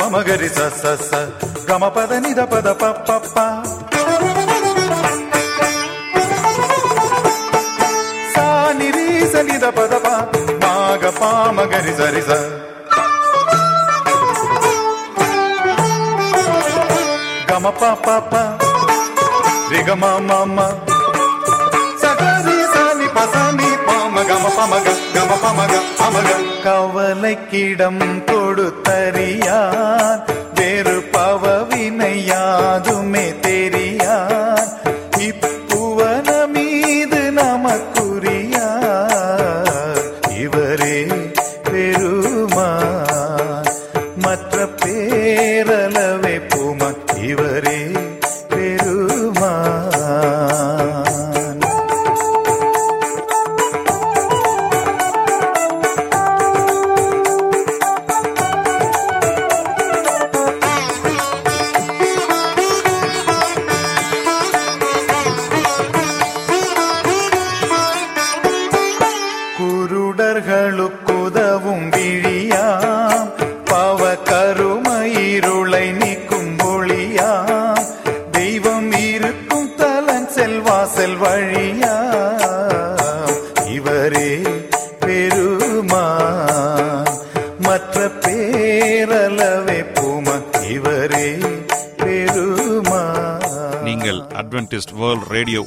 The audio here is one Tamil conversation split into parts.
మమగరి స స స. గమ పద నిద పద ప ప ప. సా నిరి స నిద పద ప. మాగ పా మగరి సరి స. గమ ప ప ప. రిగ మా మా. கவலைக்கிடம் கொடுத்தறியான் வேறு பவவினையாதுமே தெரிய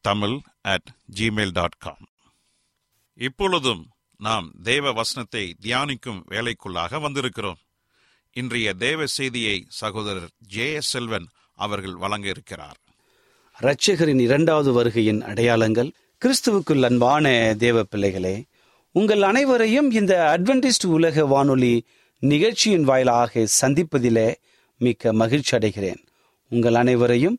Tamil at Gmail dot com இப்பொழுதும் நாம் தேவ வசனத்தை தியானிக்கும் வேலைக்குள்ளாக வந்திருக்கிறோம். இன்றைய தேவ செய்தியை சகோதரர் ஜே எஸ் செல்வன் அவர்கள் வழங்க இருக்கிறார் இரட்சகரின் இரண்டாவது வருகையின் அடையாளங்கள் கிறிஸ்துவுக்குள் அன்பான தேவ பிள்ளைகளே உங்கள் அனைவரையும் இந்த அட்வென்டிஸ்ட் உலக வானொலி நிகழ்ச்சியின் வாயிலாக சந்திப்பதிலே மிக்க மகிழ்ச்சி அடைகிறேன். உங்கள் அனைவரையும்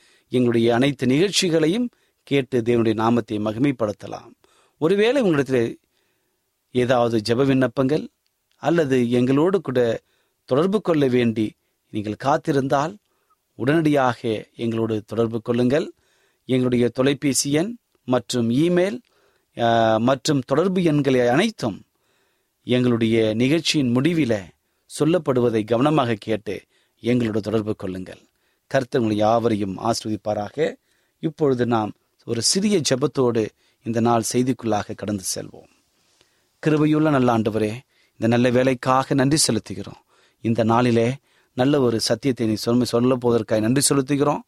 எங்களுடைய அனைத்து நிகழ்ச்சிகளையும் கேட்டு தேவனுடைய நாமத்தை மகிமைப்படுத்தலாம். ஒருவேளை உங்களிடத்தில் ஏதாவது ஜெப விண்ணப்பங்கள் அல்லது எங்களோடு கூட தொடர்பு கொள்ள வேண்டி நீங்கள் காத்திருந்தால் உடனடியாக எங்களோடு தொடர்பு கொள்ளுங்கள். எங்களுடைய தொலைபேசி எண் மற்றும் இமெயில் மற்றும் தொடர்பு எண்களை அனைத்தும் எங்களுடைய நிகழ்ச்சியின் முடிவில சொல்லப்படுவதை கவனமாக கேட்டு எங்களோடு தொடர்பு கொள்ளுங்கள். கர்த்தர் உங்களை யாவரையும் ஆசிர்வதிப்பாராக. இப்பொழுது நாம் ஒரு சிறிய ஜெபத்தோடு இந்த நாள் செய்திக்குள்ளாக கடந்து செல்வோம். கிருபையுள்ள நல்ல ஆண்டவரே இந்த நல்ல வேலைக்காக நன்றி செலுத்துகிறோம். இந்த நாளிலே நல்ல ஒரு சத்தியத்தை நீ சொல்ல சொல்ல போவதற்காக நன்றி செலுத்துகிறோம்.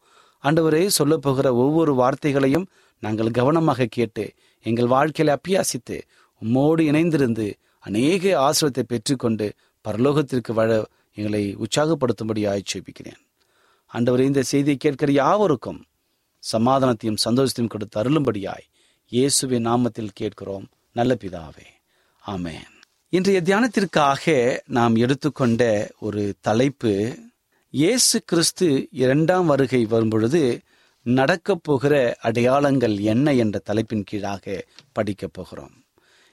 ஆண்டவரே சொல்ல போகிற ஒவ்வொரு வார்த்தைகளையும் நாங்கள் கவனமாக கேட்டு எங்கள் வாழ்க்கையில அப்பியாசித்து உம்மோடு இணைந்திருந்து அநேக ஆசிரத்தை பெற்றுக்கொண்டு பரலோகத்திற்கு வாழ எங்களை உற்சாகப்படுத்தும்படி ஆய்ச்சிப்பிக்கிறேன் அண்டவர் இந்த செய்தியை கேட்கிற யாவருக்கும் சமாதானத்தையும் சந்தோஷத்தையும் கொடுத்து அருளும்படியாய் இயேசுவின் நாமத்தில் கேட்கிறோம். நல்ல பிதாவே ஆமேன். இன்றைய தியானத்திற்காக நாம் எடுத்துக்கொண்ட ஒரு தலைப்பு இயேசு கிறிஸ்து இரண்டாம் வருகை வரும்பொழுது நடக்கப் போகிற அடையாளங்கள் என்ன என்ற தலைப்பின் கீழாக படிக்கப் போகிறோம்.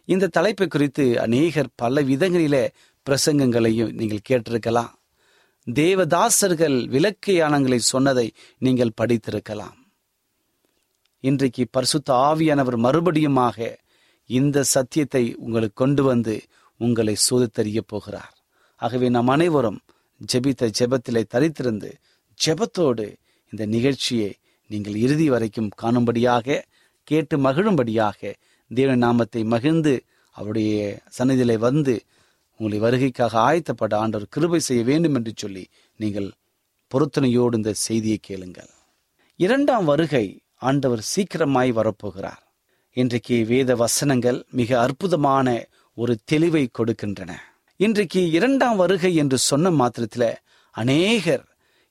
இந்த தலைப்பை குறித்து அநேகர் பல விதங்களில பிரசங்கங்களையும் நீங்கள் கேட்டிருக்கலாம். தேவதாசர்கள் விளக்கையானங்களை சொன்னதை நீங்கள் படித்திருக்கலாம். இன்றைக்கு பரிசுத்த ஆவியானவர் மறுபடியுமாக இந்த சத்தியத்தை உங்களுக்கு கொண்டு வந்து உங்களை சோதித்தறிய போகிறார். ஆகவே நாம் அனைவரும் ஜெபித்த ஜெபத்திலே தரித்திருந்து ஜெபத்தோடு இந்த நிகழ்ச்சியை நீங்கள் இறுதி வரைக்கும் காணும்படியாக கேட்டு மகிழும்படியாக தேவ நாமத்தை மகிழ்ந்து அவருடைய சன்னதியிலே வந்து உங்களை வருகைக்காக ஆயத்தப்பட ஆண்டவர் கிருபை செய்ய வேண்டும் என்று சொல்லி நீங்கள் பொருத்தனையோடு இந்த செய்தியை கேளுங்கள். இரண்டாம் வருகை ஆண்டவர் சீக்கிரமாய் வரப்போகிறார். இன்றைக்கு வேத வசனங்கள் மிக அற்புதமான ஒரு தெளிவை கொடுக்கின்றன. இன்றைக்கு இரண்டாம் வருகை என்று சொன்ன மாத்திரத்தில் அநேகர்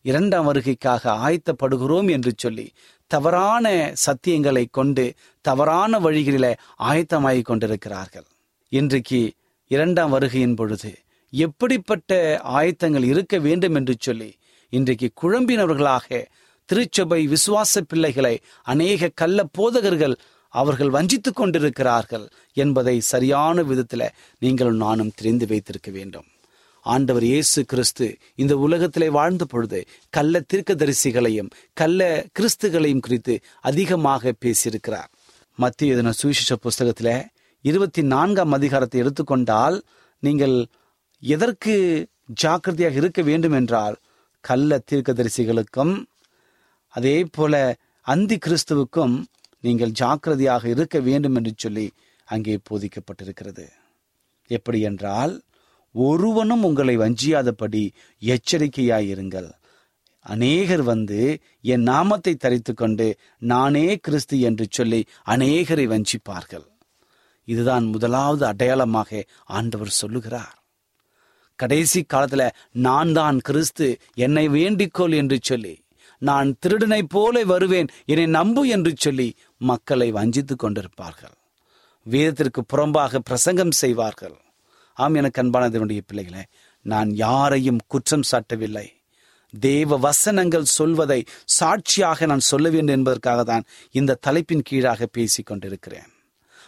இரண்டாம் வருகைக்காக ஆயத்தப்படுகிறோம் என்று சொல்லி தவறான சத்தியங்களை கொண்டு தவறான வழிகளில ஆயத்தமாகிக் கொண்டிருக்கிறார்கள். இன்றைக்கு இரண்டாம் வருகையின் பொழுது எப்படிப்பட்ட ஆயத்தங்கள் இருக்க வேண்டும் என்று சொல்லி இன்றைக்கு குழம்பினவர்களாக திருச்சபை விசுவாச பிள்ளைகளை அநேக கள்ள போதகர்கள் அவர்கள் வஞ்சித்துக் கொண்டிருக்கிறார்கள் என்பதை சரியான விதத்துல நீங்களும் நானும் தெரிந்து வைத்திருக்க வேண்டும். ஆண்டவர் இயேசு கிறிஸ்து இந்த உலகத்திலே வாழ்ந்த பொழுது கள்ள தீர்க்கதரிசிகளையும் கள்ள கிறிஸ்துகளையும் குறித்து அதிகமாக பேசியிருக்கிறார். மத்திய எதன சுவிசேஷ புஸ்தகத்துல இருபத்தி நான்காம் அதிகாரத்தை எடுத்துக்கொண்டால் நீங்கள் எதற்கு ஜாக்கிரதையாக இருக்க வேண்டும் என்றால் கள்ள தீர்க்கதரிசிகளுக்கும் அதே போல அந்தி கிறிஸ்துவுக்கும் நீங்கள் ஜாக்கிரதையாக இருக்க வேண்டும் என்று சொல்லி அங்கே போதிக்கப்பட்டிருக்கிறது. எப்படி என்றால் ஒருவனும் உங்களை வஞ்சியாதபடி எச்சரிக்கையாயிருங்கள். அநேகர் வந்து என் நாமத்தை தரித்து கொண்டு நானே கிறிஸ்து என்று சொல்லி அநேகரை வஞ்சிப்பார்கள். இதுதான் முதலாவது அடையாளமாக ஆண்டவர் சொல்லுகிறார். கடைசி காலத்துல நான் தான் கிறிஸ்து என்னை வேண்டிக்கொள் என்று சொல்லி நான் திருடனை போல வருவேன் என்னை நம்பு என்று சொல்லி மக்களை வஞ்சித்துக் கொண்டிருப்பார்கள். வேதத்திற்கு புறம்பாக பிரசங்கம் செய்வார்கள். ஆம் எனக்கு அன்பானதனுடைய பிள்ளைகளே நான் யாரையும் குற்றம் சாட்டவில்லை. தேவ வசனங்கள் சொல்வதை சாட்சியாக நான் சொல்ல வேண்டும் என்பதற்காக தான் இந்த தலைப்பின் கீழாக பேசிக் கொண்டிருக்கிறேன்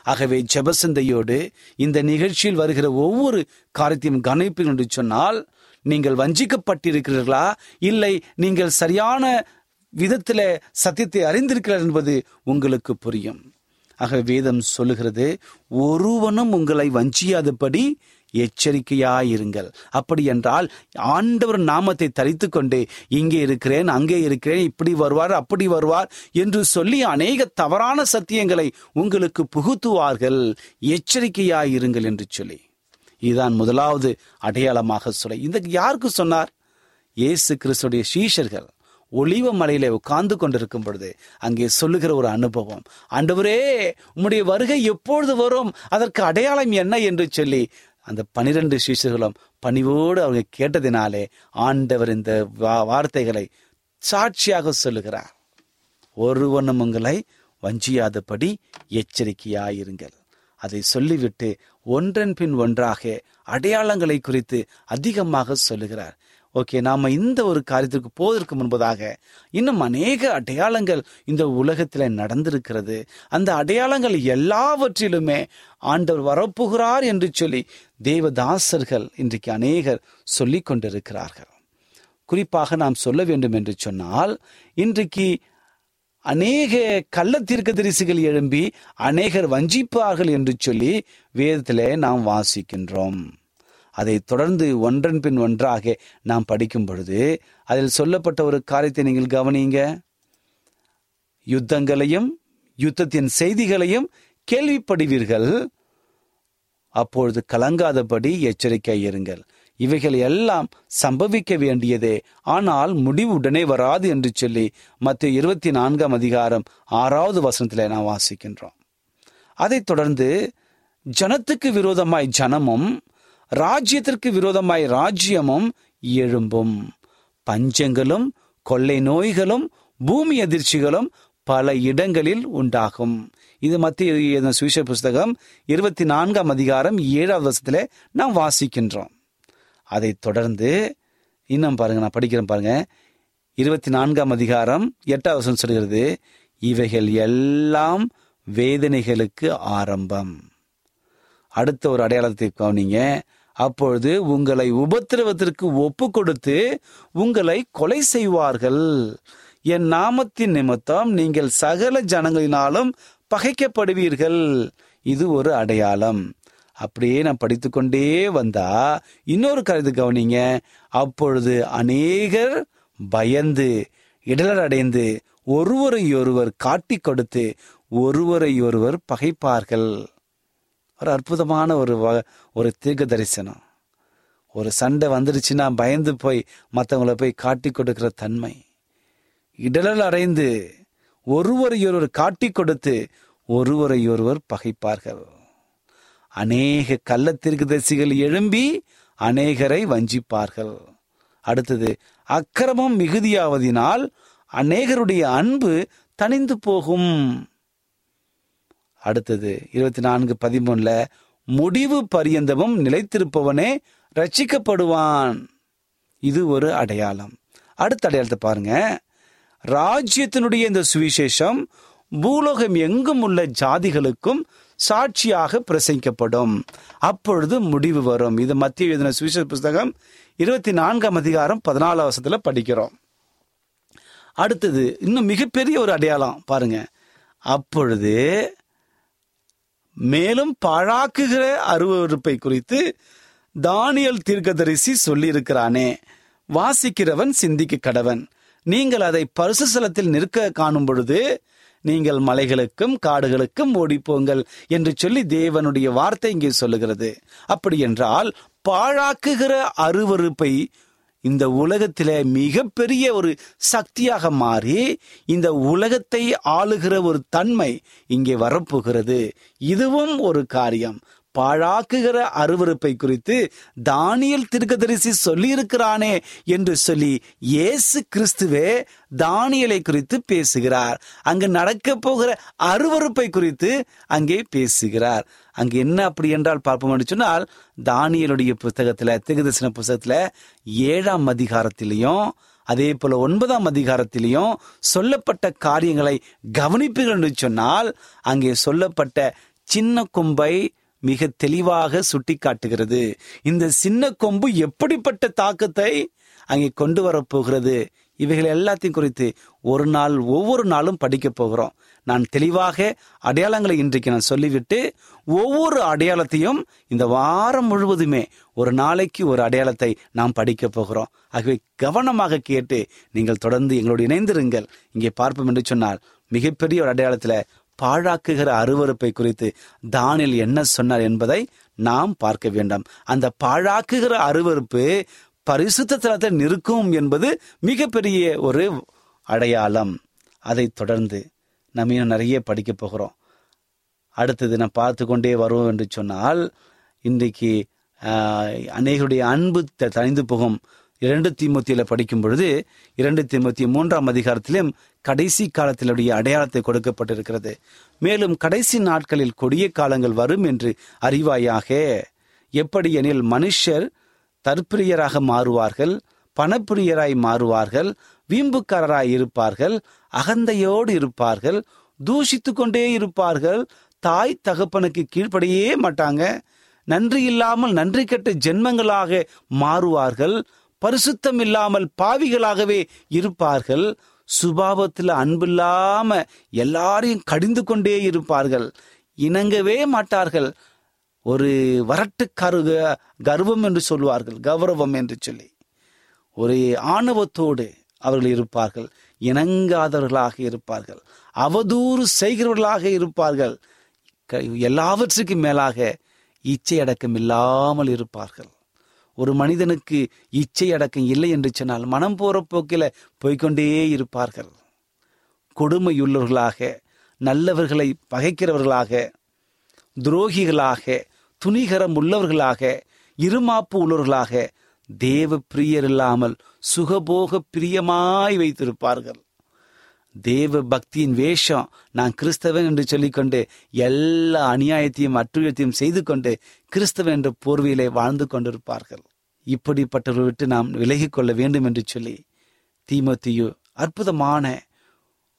ஆகவே ஜெபசிந்தையோடு இந்த நிகழ்ச்சியில் வருகிற ஒவ்வொரு காரியத்தையும் கவனிப்பு என்று சொன்னால் நீங்கள் வஞ்சிக்கப்பட்டிருக்கிறீர்களா? இல்லை நீங்கள் சரியான விதத்தில் சத்தியத்தை அறிந்திருக்கிறார் என்பது உங்களுக்கு புரியும். ஆக வேதம் சொல்லுகிறது ஒருவனும் உங்களை வஞ்சியாதபடி எச்சரிக்கையாயிருங்கள். அப்படி என்றால் ஆண்டவர் நாமத்தை தரித்து கொண்டு இங்கே இருக்கிறேன் அங்கே இருக்கிறேன் இப்படி வருவார் அப்படி வருவார் என்று சொல்லி அநேக தவறான சத்தியங்களை உங்களுக்கு புகுத்துவார்கள். எச்சரிக்கையாயிருங்கள் என்று சொல்லி. இதுதான் முதலாவது அடையாளமாக சொல்ல. இந்த யாருக்கு சொன்னார்? இயேசு கிறிஸ்துடைய சீஷர்கள். ஒளிவ மலையில உட்கார்ந்து கொண்டிருக்கும் பொழுது அங்கே சொல்லுகிற ஒரு அனுபவம். ஆண்டவரே உம்முடைய வருகை எப்பொழுது வரும்? அதற்கு அடையாளம் என்ன? என்று சொல்லி அந்த பனிரெண்டு சீஷர்களும் பணிவோடு அவங்க கேட்டதினாலே ஆண்டவர் இந்த வா- வார்த்தைகளை சாட்சியாக சொல்லுகிறார். ஒருவனும் உங்களை வஞ்சியாதபடி எச்சரிக்கையாயிருங்கள். அதை சொல்லிவிட்டு ஒன்றன் பின் ஒன்றாக அடையாளங்களை குறித்து அதிகமாக சொல்லுகிறார். ஓகே நாம இந்த ஒரு காரியத்திற்கு போவதற்கு முன்பதாக இன்னும் அநேக அடையாளங்கள் இந்த உலகத்தில் நடந்திருக்கிறது. அந்த அடையாளங்கள் எல்லாவற்றிலுமே ஆண்டவர் வரப்போகிறார் என்று சொல்லி தேவதாசர்கள் இன்றைக்கு அநேகர் சொல்லிக் கொண்டிருக்கிறார்கள். குறிப்பாக நாம் சொல்ல வேண்டும் என்று சொன்னால் இன்றைக்கு அநேக கள்ள தீர்க்கதரிசிகள் எழும்பி அநேகர் வஞ்சிப்பார்கள் என்று சொல்லி வேதத்திலே நாம் வாசிக்கின்றோம். அதை தொடர்ந்து ஒன்றன் பின் ஒன்றாக நாம் படிக்கும் பொழுது அதில் சொல்லப்பட்ட ஒரு காரியத்தை நீங்கள் கவனிங்க யுத்தங்களையும் யுத்தத்தின் செய்திகளையும் கேள்விப்படுவீர்கள். அப்பொழுது கலங்காதபடி எச்சரிக்கை இருங்கள். இவைகள் எல்லாம் சம்பவிக்க வேண்டியதே. ஆனால் முடிவு உடனே வராது என்று சொல்லி மற்ற இருபத்தி நான்காம் அதிகாரம் ஆறாவது வசனத்தில் நாம் வாசிக்கின்றோம். அதைத் தொடர்ந்து ஜனத்துக்கு விரோதமாய் ஜனமும் ராஜ்யத்திற்கு விரோதமாய் ராஜ்யமும் எழும்பும். பஞ்சங்களும் கொள்ளை நோய்களும் பூமி அதிர்ச்சிகளும் பல இடங்களில் உண்டாகும். இது மத்திய சுவிச புஸ்தகம் இருபத்தி நான்காம் அதிகாரம் ஏழாவது வருஷத்துல நாம் வாசிக்கின்றோம். அதைத் தொடர்ந்து இன்னும் பாருங்க நான் படிக்கிறேன் பாருங்க. இருபத்தி நான்காம் அதிகாரம் எட்டாவது வருஷம் சொல்கிறது இவைகள் எல்லாம் வேதனைகளுக்கு ஆரம்பம். அடுத்த ஒரு அடையாளத்தை கவனிங்க. அப்பொழுது உங்களை உபத்திரவத்திற்கு ஒப்பு கொடுத்து உங்களை கொலை செய்வார்கள். என் நாமத்தின் நிமித்தம் நீங்கள் சகல ஜனங்களினாலும் பகைக்கப்படுவீர்கள். இது ஒரு அடையாளம். அப்படியே நான் படித்துக்கொண்டே வந்தா இன்னொரு கருத்து கவனிங்க. அப்பொழுது அநேகர் பயந்து இடலர் அடைந்து ஒருவரை ஒருவர் காட்டி கொடுத்து ஒருவரை ஒருவர் பகைப்பார்கள். ஒரு அற்புதமான ஒரு ஒரு தீர்க்க தரிசனம். ஒரு சண்டை வந்துடுச்சுன்னா பயந்து போய் மற்றவங்களை போய் காட்டி கொடுக்கிற தன்மை. இடலல் அடைந்து ஒருவரையொருவர் காட்டி கொடுத்து ஒருவரையொருவர் பகைப்பார்கள். அநேக கள்ளத்திற்கு தரிசிகள் எழும்பி அநேகரை வஞ்சிப்பார்கள். அடுத்தது அக்கிரமம் மிகுதியாவதினால் அநேகருடைய அன்பு தணிந்து போகும். அடுத்தது இருபத்தி நான்கு பதிமூணுல முடிவு பரியந்தமும் நிலைத்திருப்பவனே ரட்சிக்கப்படுவான் இது ஒரு அடையாளம். அடுத்த அடையாளத்தை பாருங்க. ராஜ்யத்தினுடைய இந்த சுவிசேஷம் பூலோகம் எங்கும் உள்ள ஜாதிகளுக்கும் சாட்சியாக பிரசங்கிக்கப்படும். அப்பொழுது முடிவு வரும். இது மத்திய எழுதின சுவிசேஷ புஸ்தகம் இருபத்தி நான்காம் அதிகாரம் பதினாலாம் வருஷத்துல படிக்கிறோம். அடுத்தது இன்னும் மிகப்பெரிய ஒரு அடையாளம் பாருங்க. அப்பொழுது மேலும் பாழாக்குகிற அருவறுப்பை குறித்து தானியல் தீர்க்கதரிசி சொல்லியிருக்கிறானே. வாசிக்கிறவன் சிந்திக்க கடவன். நீங்கள் அதை பரிசுசலத்தில் நிற்க காணும் பொழுது நீங்கள் மலைகளுக்கும் காடுகளுக்கும் ஓடிப்போங்கள் என்று சொல்லி தேவனுடைய வார்த்தை இங்கே சொல்லுகிறது. அப்படி என்றால் பாழாக்குகிற அருவறுப்பை இந்த உலகத்தில மிகப்பெரிய ஒரு சக்தியாக மாறி இந்த உலகத்தை ஆளுகிற ஒரு தன்மை இங்கே வரப்போகிறது. இதுவும் ஒரு காரியம். பாழாக்குகிற அருவறுப்பை குறித்து தானியல் திருக்கதரிசி சொல்லியிருக்கிறானே என்று சொல்லி இயேசு கிறிஸ்துவே தானியலை குறித்து பேசுகிறார். அங்கு நடக்க போகிற அருவறுப்பை குறித்து அங்கே பேசுகிறார். அங்கு என்ன அப்படி என்றால் பார்ப்போம் சொன்னால் தானியலுடைய புத்தகத்துல திகதர்சன புத்தகத்துல ஏழாம் அதிகாரத்திலையும் அதே போல ஒன்பதாம் அதிகாரத்திலையும் சொல்லப்பட்ட காரியங்களை கவனிப்புகள் என்று சொன்னால் அங்கே சொல்லப்பட்ட சின்ன கொம்பை மிக தெளிவாக சுட்டி காட்டுகிறது இந்த சின்ன கொம்பு எப்படிப்பட்ட தாக்கத்தை அங்கே கொண்டு வரப்போகிறது? இவைகள் எல்லாத்தையும் குறித்து ஒரு நாள் ஒவ்வொரு நாளும் படிக்க போகிறோம். நான் தெளிவாக அடையாளங்களை இன்றைக்கு நான் சொல்லிவிட்டு ஒவ்வொரு அடையாளத்தையும் இந்த வாரம் முழுவதுமே ஒரு நாளைக்கு ஒரு அடையாளத்தை நாம் படிக்க போகிறோம். ஆகவே கவனமாக கேட்டு நீங்கள் தொடர்ந்து எங்களோடு இணைந்திருங்கள். இங்கே பார்ப்போம் என்று சொன்னால் மிகப்பெரிய ஒரு அடையாளத்தில் பாழாக்குகிற அருவறுப்பை குறித்து தானில் என்ன சொன்னார் என்பதை நாம் பார்க்க வேண்டாம். அந்த பாழாக்குகிற அருவறுப்பு பரிசுத்த தலத்தில் நிற்கும் என்பது மிகப்பெரிய ஒரு அடையாளம். அதை தொடர்ந்து நம்ம இன்னும் நிறைய படிக்க போகிறோம். அடுத்தது நான் பார்த்து கொண்டே வருவோம் என்று சொன்னால் இன்றைக்கு அநேகருடைய அன்பு தனிந்து போகும். இரண்டு திமுத்தியில் படிக்கும் பொழுது இரண்டு திமுத்தி மூன்றாம் அதிகாரத்திலும் கடைசி காலத்திலுடைய அடையாளத்தை கொடுக்கப்பட்டிருக்கிறது. மேலும் கடைசி நாட்களில் கொடிய காலங்கள் வரும் என்று அறிவாயாக எப்படி எனில் மனுஷர் தற்பிரியராக மாறுவார்கள் பணப்பிரியராய் மாறுவார்கள் வீம்புக்காரராய் இருப்பார்கள் அகந்தையோடு இருப்பார்கள் தூஷித்து கொண்டே இருப்பார்கள் தாய் தகப்பனுக்கு கீழ்ப்படையே மாட்டாங்க. நன்றி இல்லாமல் நன்றி கெட்ட ஜென்மங்களாக மாறுவார்கள் பரிசுத்தம் இல்லாமல் பாவிகளாகவே இருப்பார்கள் சுபாவத்தில் அன்பில்லாம எல்லாரையும் கடிந்து கொண்டே இருப்பார்கள் இணங்கவே மாட்டார்கள் ஒரு வரட்டு கரு கர்வம் என்று சொல்வார்கள் கௌரவம் என்று சொல்லி. ஒரு ஆணவத்தோடு அவர்கள் இருப்பார்கள் இணங்காதவர்களாக இருப்பார்கள் அவதூறு செய்கிறவர்களாக இருப்பார்கள். க- எல்லாவற்றுக்கும் மேலாக இச்சை அடக்கம் இல்லாமல் இருப்பார்கள். ஒரு மனிதனுக்கு இச்சை அடக்கம் இல்லை என்று சொன்னால் மனம் போற போக்கில போய்கொண்டே இருப்பார்கள். கொடுமையுள்ளவர்களாக நல்லவர்களை பகைக்கிறவர்களாக துரோகிகளாக துணிகரம் உள்ளவர்களாக இருமாப்பு உள்ளவர்களாக தேவ பிரியர் இல்லாமல் சுகபோக பிரியமாய் வைத்திருப்பார்கள். தேவ பக்தியின் வேஷம் நான் கிறிஸ்தவன் என்று சொல்லிக்கொண்டு எல்லா அநியாயத்தையும் அற்றுயத்தையும் செய்து கொண்டு கிறிஸ்தவன் என்ற போர்வையிலே வாழ்ந்து கொண்டிருப்பார்கள். இப்படிப்பட்டவர்கள் விட்டு நாம் விலகி கொள்ள வேண்டும் என்று சொல்லி தீமத்தியு அற்புதமான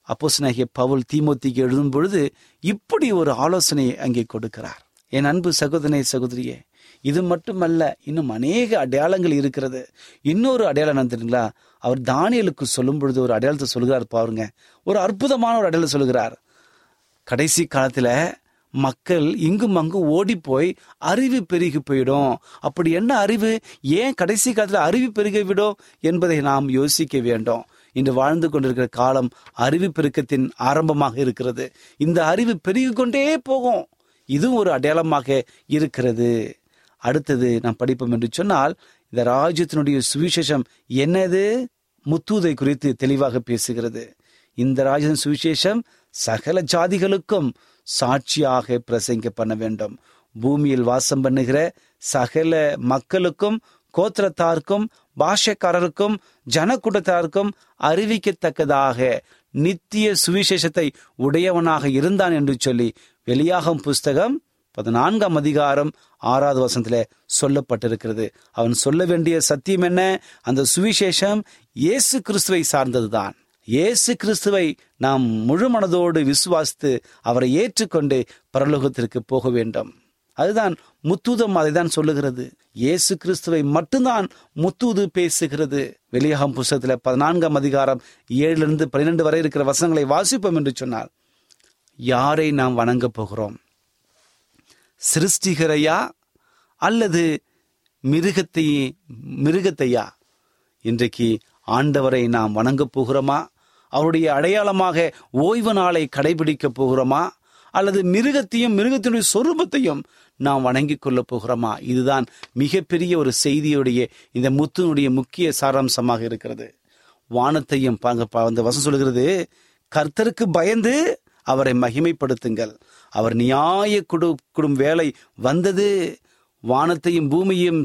அப்போஸ்தலனாகிய பவுல் தீமோத்திக்கு எழுதும் பொழுது இப்படி ஒரு ஆலோசனையை அங்கே கொடுக்கிறார். என் அன்பு சகோதரனை சகோதரியே இது மட்டுமல்ல இன்னும் அநேக அடையாளங்கள் இருக்கிறது. இன்னொரு அடையாளம் என்ன தெரியுங்களா? அவர் தானியலுக்கு சொல்லும் பொழுது ஒரு அடையாளத்தை சொல்கிறார் பாருங்க. ஒரு அற்புதமான ஒரு அடையாளம் சொல்கிறார் கடைசி காலத்துல மக்கள் இங்கும் அங்கும் ஓடி போய் அறிவு பெருகி போயிடும். அப்படி என்ன அறிவு? ஏன் கடைசி காலத்தில் அறிவு பெருக விடும் என்பதை நாம் யோசிக்க வேண்டும். இன்று வாழ்ந்து கொண்டிருக்கிற காலம் அறிவு பெருக்கத்தின் ஆரம்பமாக இருக்கிறது. இந்த அறிவு பெருகிக் கொண்டே போகும். இதுவும் ஒரு அடையாளமாக இருக்கிறது. அடுத்தது நாம் படிப்போம் என்று சொன்னால் இந்த ராஜ்யத்தினுடைய சுவிசேஷம் என்னது? முத்தூதை குறித்து தெளிவாக பேசுகிறது. இந்த ராஜ்யத்தின் சுவிசேஷம் சகல ஜாதிகளுக்கும் சாட்சியாக பிரசங்க பண்ண வேண்டும். பூமியில் வாசம் பண்ணுகிற சகல மக்களுக்கும் கோத்திரத்தாருக்கும் பாஷக்காரருக்கும் ஜனக்கூட்டத்தாருக்கும் அறிவிக்கத்தக்கதாக நித்திய சுவிசேஷத்தை உடையவனாக இருந்தான் என்று சொல்லி வெளியாகும் புஸ்தகம் பதினான்காம் அதிகாரம் ஆறாவது வசனத்தில் சொல்லப்பட்டிருக்கிறது. அவன் சொல்ல வேண்டிய சத்தியம் என்ன? அந்த சுவிசேஷம் இயேசு கிறிஸ்துவை சார்ந்ததுதான். இயேசு கிறிஸ்துவை நாம் முழு மனதோடு விசுவாசித்து அவரை ஏற்றுக்கொண்டு பரலோகத்திற்கு போக வேண்டும். அதுதான் முத்தூதம் அதைதான் சொல்லுகிறது. இயேசு கிறிஸ்துவை மட்டும்தான் முத்தூது பேசுகிறது. வெளியாகும் புஸ்தகத்துல பதினான்காம் அதிகாரம் ஏழுல இருந்து பன்னிரெண்டு வரை இருக்கிற வசனங்களை வாசிப்போம் என்று சொன்னார். யாரை நாம் வணங்கப் போகிறோம்? சிருஷ்டிகரையா அல்லது மிருகத்தை மிருகத்தையா? இன்றைக்கு ஆண்டவரை நாம் வணங்கப் போகிறோமா? அவருடைய அடையாளமாக ஓய்வு நாளை கடைபிடிக்கப் போகிறோமா? அல்லது மிருகத்தையும் மிருகத்தினுடைய சொரூபத்தையும் நாம் வணங்கிக் கொள்ளப் போகிறோமா? இதுதான் மிகப்பெரிய ஒரு செய்தியுடைய இந்த முத்தினுடைய முக்கிய சாராம்சமாக இருக்கிறது. வானத்தையும் பாங்க பா- வந்து வசம் சொல்கிறது கர்த்தருக்கு பயந்து அவரை மகிமைப்படுத்துங்கள். அவர் நியாய குடு வேலை வந்தது. வானத்தையும் பூமியையும்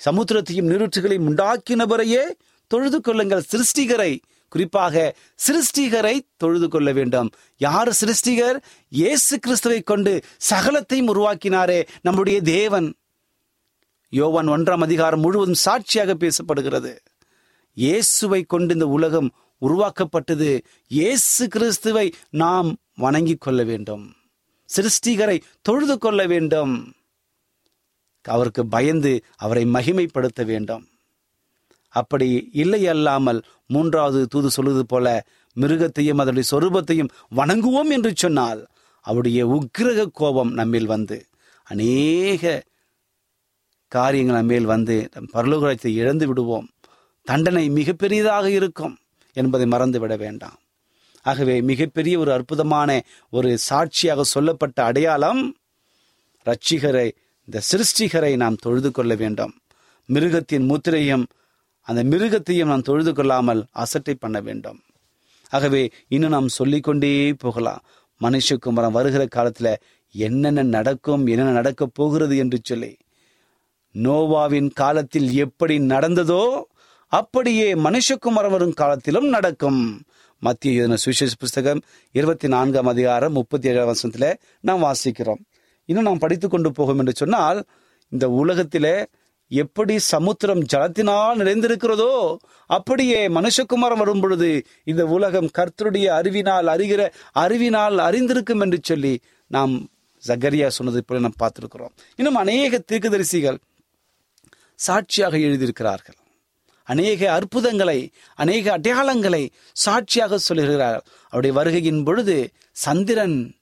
சமுத்திரத்தையும் நீரூற்றுகளையும் உண்டாக்கினவரையே தொழுது கொள்ளுங்கள். சிருஷ்டிகரை குறிப்பாக சிருஷ்டிகரை தொழுது கொள்ள வேண்டும். யார் சிருஷ்டிகர்? இயேசு கிறிஸ்துவை கொண்டு சகலத்தையும் உருவாக்கினாரே நம்முடைய தேவன். யோவான் ஒன்றாம் அதிகாரம் முழுவதும் சாட்சியாக பேசப்படுகிறது. இயேசுவை கொண்டு இந்த உலகம் உருவாக்கப்பட்டது. இயேசு கிறிஸ்துவை நாம் வணங்கிக் கொள்ள வேண்டும். சிருஷ்டிகரை தொழுது கொள்ள வேண்டும். அவருக்கு பயந்து அவரை மகிமைப்படுத்த வேண்டும். அப்படி இல்லை அல்லாமல் மூன்றாவது தூது சொல்லுவது போல மிருகத்தையும் அதனுடைய சொரூபத்தையும் வணங்குவோம் என்று சொன்னால் அவருடைய உக்கிரக கோபம் நம்மில் வந்து அநேக காரியங்கள் நம்மேல் வந்து நம் பரலோகத்தை இழந்து விடுவோம். தண்டனை மிகப்பெரியதாக இருக்கும் என்பதை மறந்து விட வேண்டாம். ஆகவே மிகப்பெரிய ஒரு அற்புதமான ஒரு சாட்சியாக சொல்லப்பட்ட அடையாளம் ரட்சிகரை இந்த சிருஷ்டிகரை நாம் தொழுது கொள்ள வேண்டும். மிருகத்தின் முத்திரையும் அந்த மிருகத்தையும் நாம் தொழுது கொள்ளாமல் அசட்டை பண்ண வேண்டும். ஆகவே இன்னும் நாம் சொல்லிக்கொண்டே போகலாம். மனுஷகுமரம் வருகிற காலத்தில் என்னென்ன நடக்கும் என்னென்ன நடக்கப் போகிறது என்று சொல்லி. நோவாவின் காலத்தில் எப்படி நடந்ததோ அப்படியே மனுஷகுமாரன் வரும் காலத்திலும் நடக்கும். மத்திய எழுதின சுவிசேஷ புஸ்தகம் இருபத்தி நான்காம் அதிகாரம் முப்பத்தி ஏழாம் வருஷத்தில் நாம் வாசிக்கிறோம். இன்னும் நாம் படித்து கொண்டு போகும் என்று சொன்னால் இந்த உலகத்திலே எப்படி சமுத்திரம் ஜலத்தினால் நிறைந்திருக்கிறதோ அப்படியே மனுஷகுமாரம் வரும் பொழுது இந்த உலகம் கர்த்தருடைய அறிவினால் அறிகிற அறிவினால் அறிந்திருக்கும் என்று சொல்லி நாம் ஜகரியா சொன்னது போல நாம் பார்த்திருக்கிறோம். இன்னும் அநேக தீர்க்கதரிசிகள் சாட்சியாக எழுதியிருக்கிறார்கள். அநேக அற்புதங்களை அநேக அடையாளங்களை சாட்சியாக சொல்லுகிறார். அவருடைய வருகையின் பொழுது சந்திரன்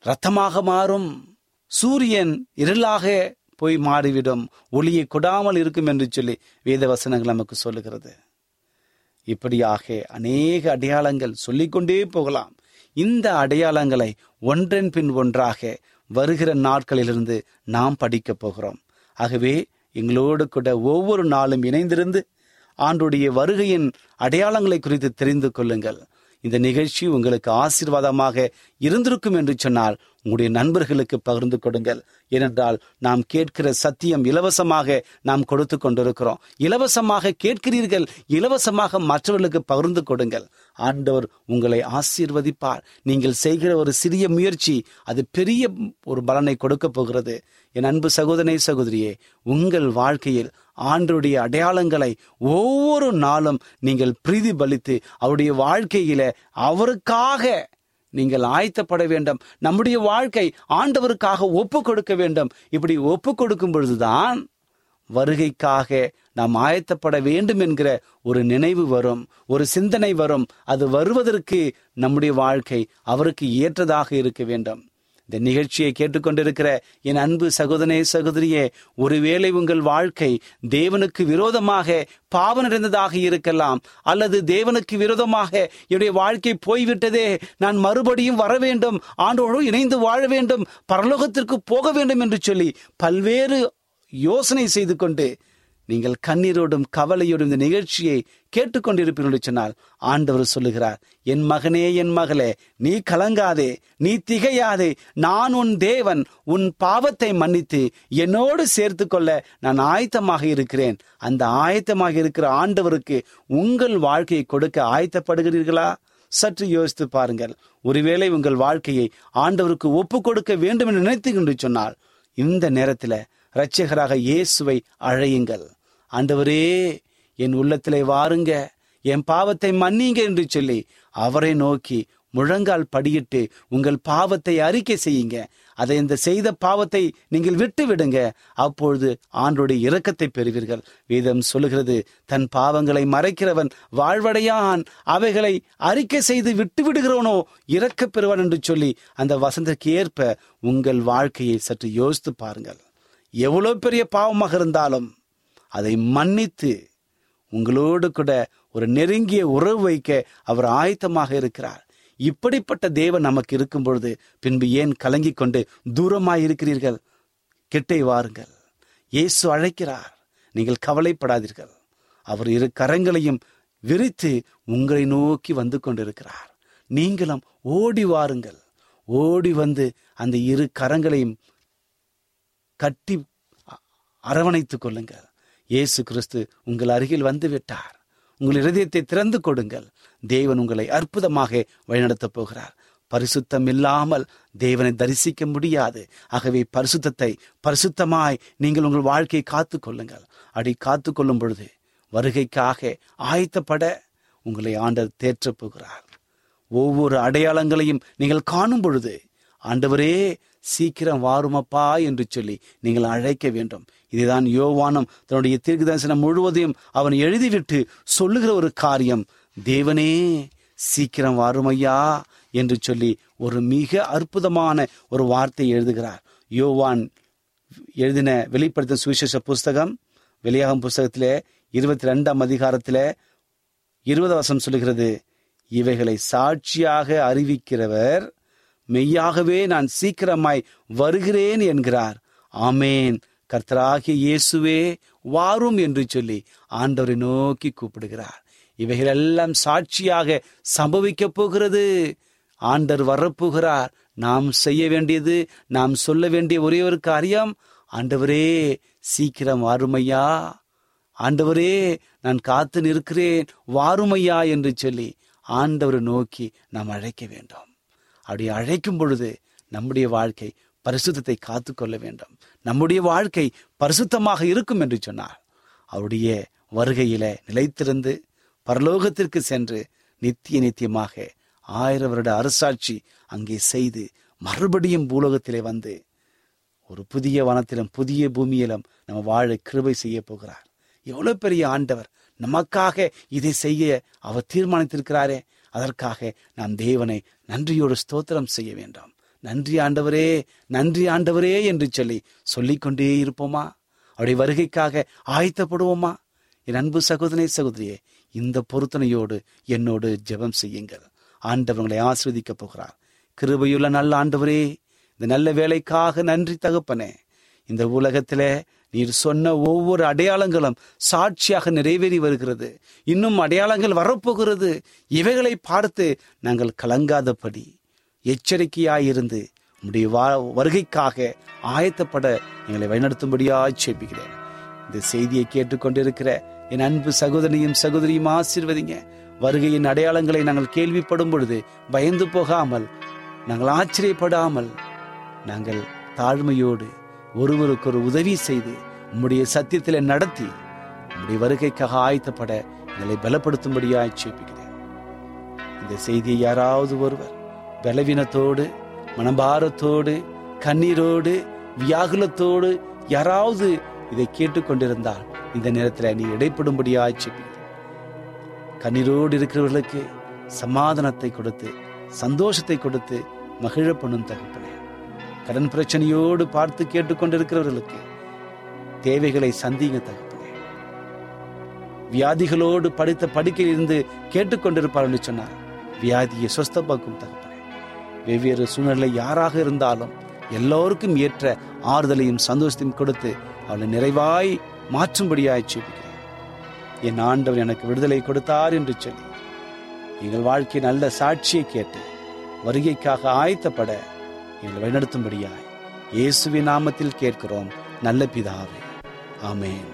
ரத்தமாக மாறும் சூரியன் இருளாக போய் மாறிவிடும் ஒளியை கொடாமல் இருக்கும் என்று சொல்லி வேத வசனங்கள் நமக்கு சொல்லுகிறது. இப்படியாக அநேக அடையாளங்கள் சொல்லிக்கொண்டே போகலாம். இந்த அடையாளங்களை ஒன்றன் பின் ஒன்றாக வருகிற நாட்களிலிருந்து நாம் படிக்கப் போகிறோம். ஆகவே எங்களோடு கூட ஒவ்வொரு நாளும் இணைந்திருந்து ஆண்டுடைய வருகையின் அடையாளங்களை குறித்து தெரிந்து கொள்ளுங்கள். இந்த நிகழ்ச்சி உங்களுக்கு ஆசீர்வாதமாக இருந்திருக்கும் என்று சொன்னால் உங்களுடைய நண்பர்களுக்கு பகிர்ந்து கொடுங்கள். ஏனென்றால் நாம் கேட்கிற சத்தியம் இலவசமாக நாம் கொடுத்து கொண்டிருக்கிறோம். இலவசமாக கேட்கிறீர்கள் இலவசமாக மற்றவர்களுக்கு பகிர்ந்து கொடுங்கள். ஆண்டவர் உங்களை ஆசீர்வதிப்பார். நீங்கள் செய்கிற ஒரு சிறிய முயற்சி அது பெரிய ஒரு பலனை கொடுக்க போகிறது. என் அன்பு சகோதரனை சகோதரியே உங்கள் வாழ்க்கையில் ஆண்டருடைய அடையாளங்களை ஒவ்வொரு நாளும் நீங்கள் பிரீதிபலித்து அவருடைய வாழ்க்கையில அவருக்காக நீங்கள் ஆயத்தப்பட வேண்டும். நம்முடைய வாழ்க்கை ஆண்டவருக்காக ஒப்பு கொடுக்க வேண்டும். இப்படி ஒப்பு கொடுக்கும் பொழுதுதான் வருகைக்காக நாம் ஆயத்தப்பட வேண்டும் என்கிற ஒரு நினைவு வரும். ஒரு சிந்தனை வரும். அது வருவதற்கு நம்முடைய வாழ்க்கை அவருக்கு ஏற்றதாக இருக்க வேண்டும். இந்த நிகழ்ச்சியை கேட்டுக்கொண்டிருக்கிற என் அன்பு சகோதரே சகோதரியே ஒருவேளை உங்கள் வாழ்க்கை தேவனுக்கு விரோதமாக பாவம் நிறைந்ததாக இருக்கலாம் அல்லது தேவனுக்கு விரோதமாக என்னுடைய வாழ்க்கை போய்விட்டதே நான் மறுபடியும் வர வேண்டும் ஆண்டோடு இணைந்து வாழ வேண்டும் பரலோகத்திற்கு போக வேண்டும் என்று சொல்லி பல்வேறு யோசனை செய்து கொண்டு நீங்கள் கண்ணீரோடும் கவலையோடும் இந்த நிகழ்ச்சியை கேட்டுக்கொண்டிருப்பீர்கள் சொன்னால் ஆண்டவர் சொல்லுகிறார் என் மகனே என் மகளே நீ கலங்காதே நீ திகையாதே நான் உன் தேவன் உன் பாவத்தை மன்னித்து என்னோடு சேர்த்து கொள்ள நான் ஆயத்தமாக இருக்கிறேன். அந்த ஆயத்தமாக இருக்கிற ஆண்டவருக்கு உங்கள் வாழ்க்கையை கொடுக்க ஆயத்தப்படுகிறீர்களா? சற்று யோசித்து பாருங்கள். ஒருவேளை உங்கள் வாழ்க்கையை ஆண்டவருக்கு ஒப்பு கொடுக்க வேண்டும் என்று நினைத்து சொன்னால் இந்த நேரத்தில் இரட்சகராக இயேசுவை அழையுங்கள். ஆண்டவரே என் உள்ளத்திலே வாருங்க. என் பாவத்தை மன்னிங்க என்று சொல்லி அவரை நோக்கி முழங்கால் படியிட்டு உங்கள் பாவத்தை அறிக்கை செய்யுங்க. அதை இந்த செய்த பாவத்தை நீங்கள் விட்டு விடுங்க அப்பொழுது ஆண்டோடைய இரக்கத்தை பெறுவீர்கள். வேதம் சொல்லுகிறது தன் பாவங்களை மறைக்கிறவன் வாழ்வடையான். அவைகளை அறிக்கை செய்து விட்டு விடுகிறவனோ இறக்க பெறுவான் என்று சொல்லி அந்த வசந்தக்கு ஏற்ப உங்கள் வாழ்க்கையை சற்று யோசித்து பாருங்கள். எவ்வளவு பெரிய பாவமாக இருந்தாலும் அதை மன்னித்து உங்களோடு கூட ஒரு நெருங்கிய உறவு வைக்க அவர் ஆயத்தமாக இருக்கிறார். இப்படிப்பட்ட தேவன் நமக்கு இருக்கும் பொழுது பின்பு ஏன் கலங்கிக் கொண்டு தூரமாய் இருக்கிறீர்கள்? கிட்டே வாருங்கள். இயேசு அழைக்கிறார். நீங்கள் கவலைப்படாதீர்கள். அவர் இரு கரங்களையும் விரித்து உங்களை நோக்கி வந்து கொண்டிருக்கிறார். நீங்களும் ஓடி வாருங்கள். ஓடி வந்து அந்த இரு கரங்களையும் கட்டி அரவணைத்துக் கொள்ளுங்கள். இயேசு கிறிஸ்து உங்கள் அருகில் வந்துவிட்டார். உங்கள் இருதயத்தை திறந்து கொடுங்கள். தேவன் உங்களை அற்புதமாக வழிநடத்தப் போகிறார். பரிசுத்தம் இல்லாமல் தேவனை தரிசிக்க முடியாது. ஆகவே பரிசுத்தத்தை பரிசுத்தமாய் நீங்கள் உங்கள் வாழ்க்கையை காத்து கொள்ளுங்கள். அடி காத்து கொள்ளும் பொழுது வருகைக்காக ஆயத்தப்பட உங்களை ஆண்டர் தேற்றப் போகிறார். ஒவ்வொரு அடையாளங்களையும் நீங்கள் காணும் பொழுது ஆண்டவரே சீக்கிரம் வாருமப்பா என்று சொல்லி நீங்கள் அழைக்க வேண்டும். இதுதான் யோவானம் தன்னுடைய தீர்க்க தரிசனம் முழுவதையும் அவன் எழுதிவிட்டு சொல்லுகிற ஒரு காரியம். தேவனே சீக்கிரம் வாருமையா என்று சொல்லி ஒரு மிக அற்புதமான ஒரு வார்த்தை எழுதுகிறார். யோவான் எழுதின வெளிப்படுத்த சுவிசேஷ புஸ்தகம் வெளியாகும் புஸ்தகத்திலே இருபத்தி ரெண்டாம் அதிகாரத்தில் இருபது வசம் சொல்லுகிறது இவைகளை சாட்சியாக அறிவிக்கிறவர் மெய்யாகவே நான் சீக்கிரமாய் வருகிறேன் என்கிறார். ஆமேன். கர்த்தராகிய இயேசுவே வாரும் என்று சொல்லி ஆண்டவரை நோக்கி கூப்பிடுகிறார். இவைகளெல்லாம் சாட்சியாக சம்பவிக்க போகிறது. ஆண்டர் வரப்போகிறார். நாம் செய்ய வேண்டியது நாம் சொல்ல வேண்டிய ஒரே ஒரு காரியம் ஆண்டவரே சீக்கிரம் வாருமையா? ஆண்டவரே நான் காத்து நிற்கிறேன் வாருமையா? என்று சொல்லி ஆண்டவரை நோக்கி நாம் அழைக்க வேண்டும். அப்படி அழைக்கும் பொழுது நம்முடைய வாழ்க்கை பரிசுத்தத்தை காத்து கொள்ள வேண்டும். நம்முடைய வாழ்க்கை பரிசுத்தமாக இருக்கும் என்று சொன்னார் அவருடைய வருகையில நிலைத்திருந்து பரலோகத்திற்கு சென்று நித்திய நித்தியமாக ஆயிரம் வருட அரசாட்சி அங்கே செய்து மறுபடியும் பூலோகத்திலே வந்து ஒரு புதிய வனத்திலும் புதிய பூமியிலும் நம்ம வாழ கிருபை செய்ய போகிறார். எவ்வளவு பெரிய ஆண்டவர் நமக்காக இதை செய்ய அவர் தீர்மானித்திருக்கிறாரே. அதற்காக நாம் தேவனை நன்றியோடு ஸ்தோத்திரம் செய்ய வேண்டாம். நன்றி ஆண்டவரே நன்றி ஆண்டவரே என்று சொல்லி சொல்லிக்கொண்டே இருப்போமா? அவருடைய வருகைக்காக ஆயத்தப்படுவோமா? என் அன்பு சகோதரனே சகோதரியே இந்த பொருத்தனையோடு என்னோடு ஜெபம் செய்யுங்கள். ஆண்டவங்களை ஆஸ்வதிக்கப் போகிறார். கிருபையுள்ள நல்ல ஆண்டவரே இந்த நல்ல வேலைக்காக நன்றி தகப்பனே. இந்த உலகத்திலே நீர் சொன்ன ஒவ்வொரு அடையாளங்களும் சாட்சியாக நிறைவேறி வருகிறது. இன்னும் அடையாளங்கள் வரப்போகிறது. இவைகளை பார்த்து நாங்கள் கலங்காதபடி எச்சரிக்கையாயிருந்து உம்முடைய வா- வருகைக்காக ஆயத்தப்பட எங்களை வழிநடத்தும்படியாய் சேப்பிக்கிறேன் இந்த செய்தியை கேட்டுக்கொண்டிருக்கிற என் அன்பு சகோதரியும் சகோதரியும் ஆசீர்வதிங்க. வருகையின் அடையாளங்களை நாங்கள் கேள்விப்படும் பொழுது பயந்து போகாமல் நாங்கள் ஆச்சரியப்படாமல் நாங்கள் தாழ்மையோடு ஒருவருக்கு ஒரு உதவி செய்து உம்முடைய சத்தியத்திலே நடத்தி உம்முடைய வருகைக்காக ஆயத்தப்பட எங்களை பலப்படுத்தும்படியாய் சேப்பிக்கிறேன் இந்த செய்தியை யாராவது ஒருவர் பலவீனத்தோடு மனபாரத்தோடு கண்ணீரோடு வியாகுலத்தோடு யாராவது இதை கேட்டுக்கொண்டிருந்தால் இந்த நேரத்தில் நீ இடைப்படும்படியாய் செப்பி கண்ணீரோடு இருக்கிறவர்களுக்கு சமாதானத்தை கொடுத்து சந்தோஷத்தை கொடுத்து மகிழ பண்ணும் தகப்பனே. கடன் பிரச்சனையோடு பார்த்து கேட்டுக்கொண்டிருக்கிறவர்களுக்கு தேவைகளை சந்திங்க தகப்பனே. வியாதிகளோடு படித்த படுக்கையில் இருந்து கேட்டுக்கொண்டிருப்பார்கள் சொன்னார். வியாதியை சொஸ்தமாக்கும் தகப்பனே. வெவ்வேறு சூழ்நிலை யாராக இருந்தாலும் எல்லோருக்கும் ஏற்ற ஆறுதலையும் சந்தோஷத்தையும் கொடுத்து அவளை நிறைவாய் மாற்றும்படியாய் செபிக்கிறேன் என் ஆண்டவர் எனக்கு விடுதலை கொடுத்தார் என்று சொல்லி எங்கள் வாழ்க்கையின் நல்ல சாட்சியை கேட்டு வருகைக்காக ஆயத்தப்பட எங்களை வழிநடத்தும்படியாய் இயேசுவின் நாமத்தில் கேட்கிறோம். நல்ல பிதாவே. ஆமேன்.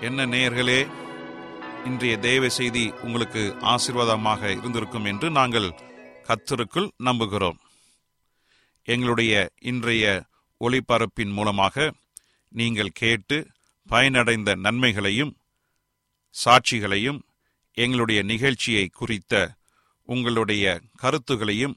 என்ன நேயர்களே இன்றைய தேவ செய்தி உங்களுக்கு ஆசீர்வாதமாக இருந்திருக்கும் என்று நாங்கள் கத்தருக்குள் நம்புகிறோம். எங்களுடைய இன்றைய ஒளிபரப்பின் மூலமாக நீங்கள் கேட்டு பயனடைந்த நன்மைகளையும் சாட்சிகளையும் எங்களுடைய நிகழ்ச்சியை குறித்த உங்களுடைய கருத்துகளையும்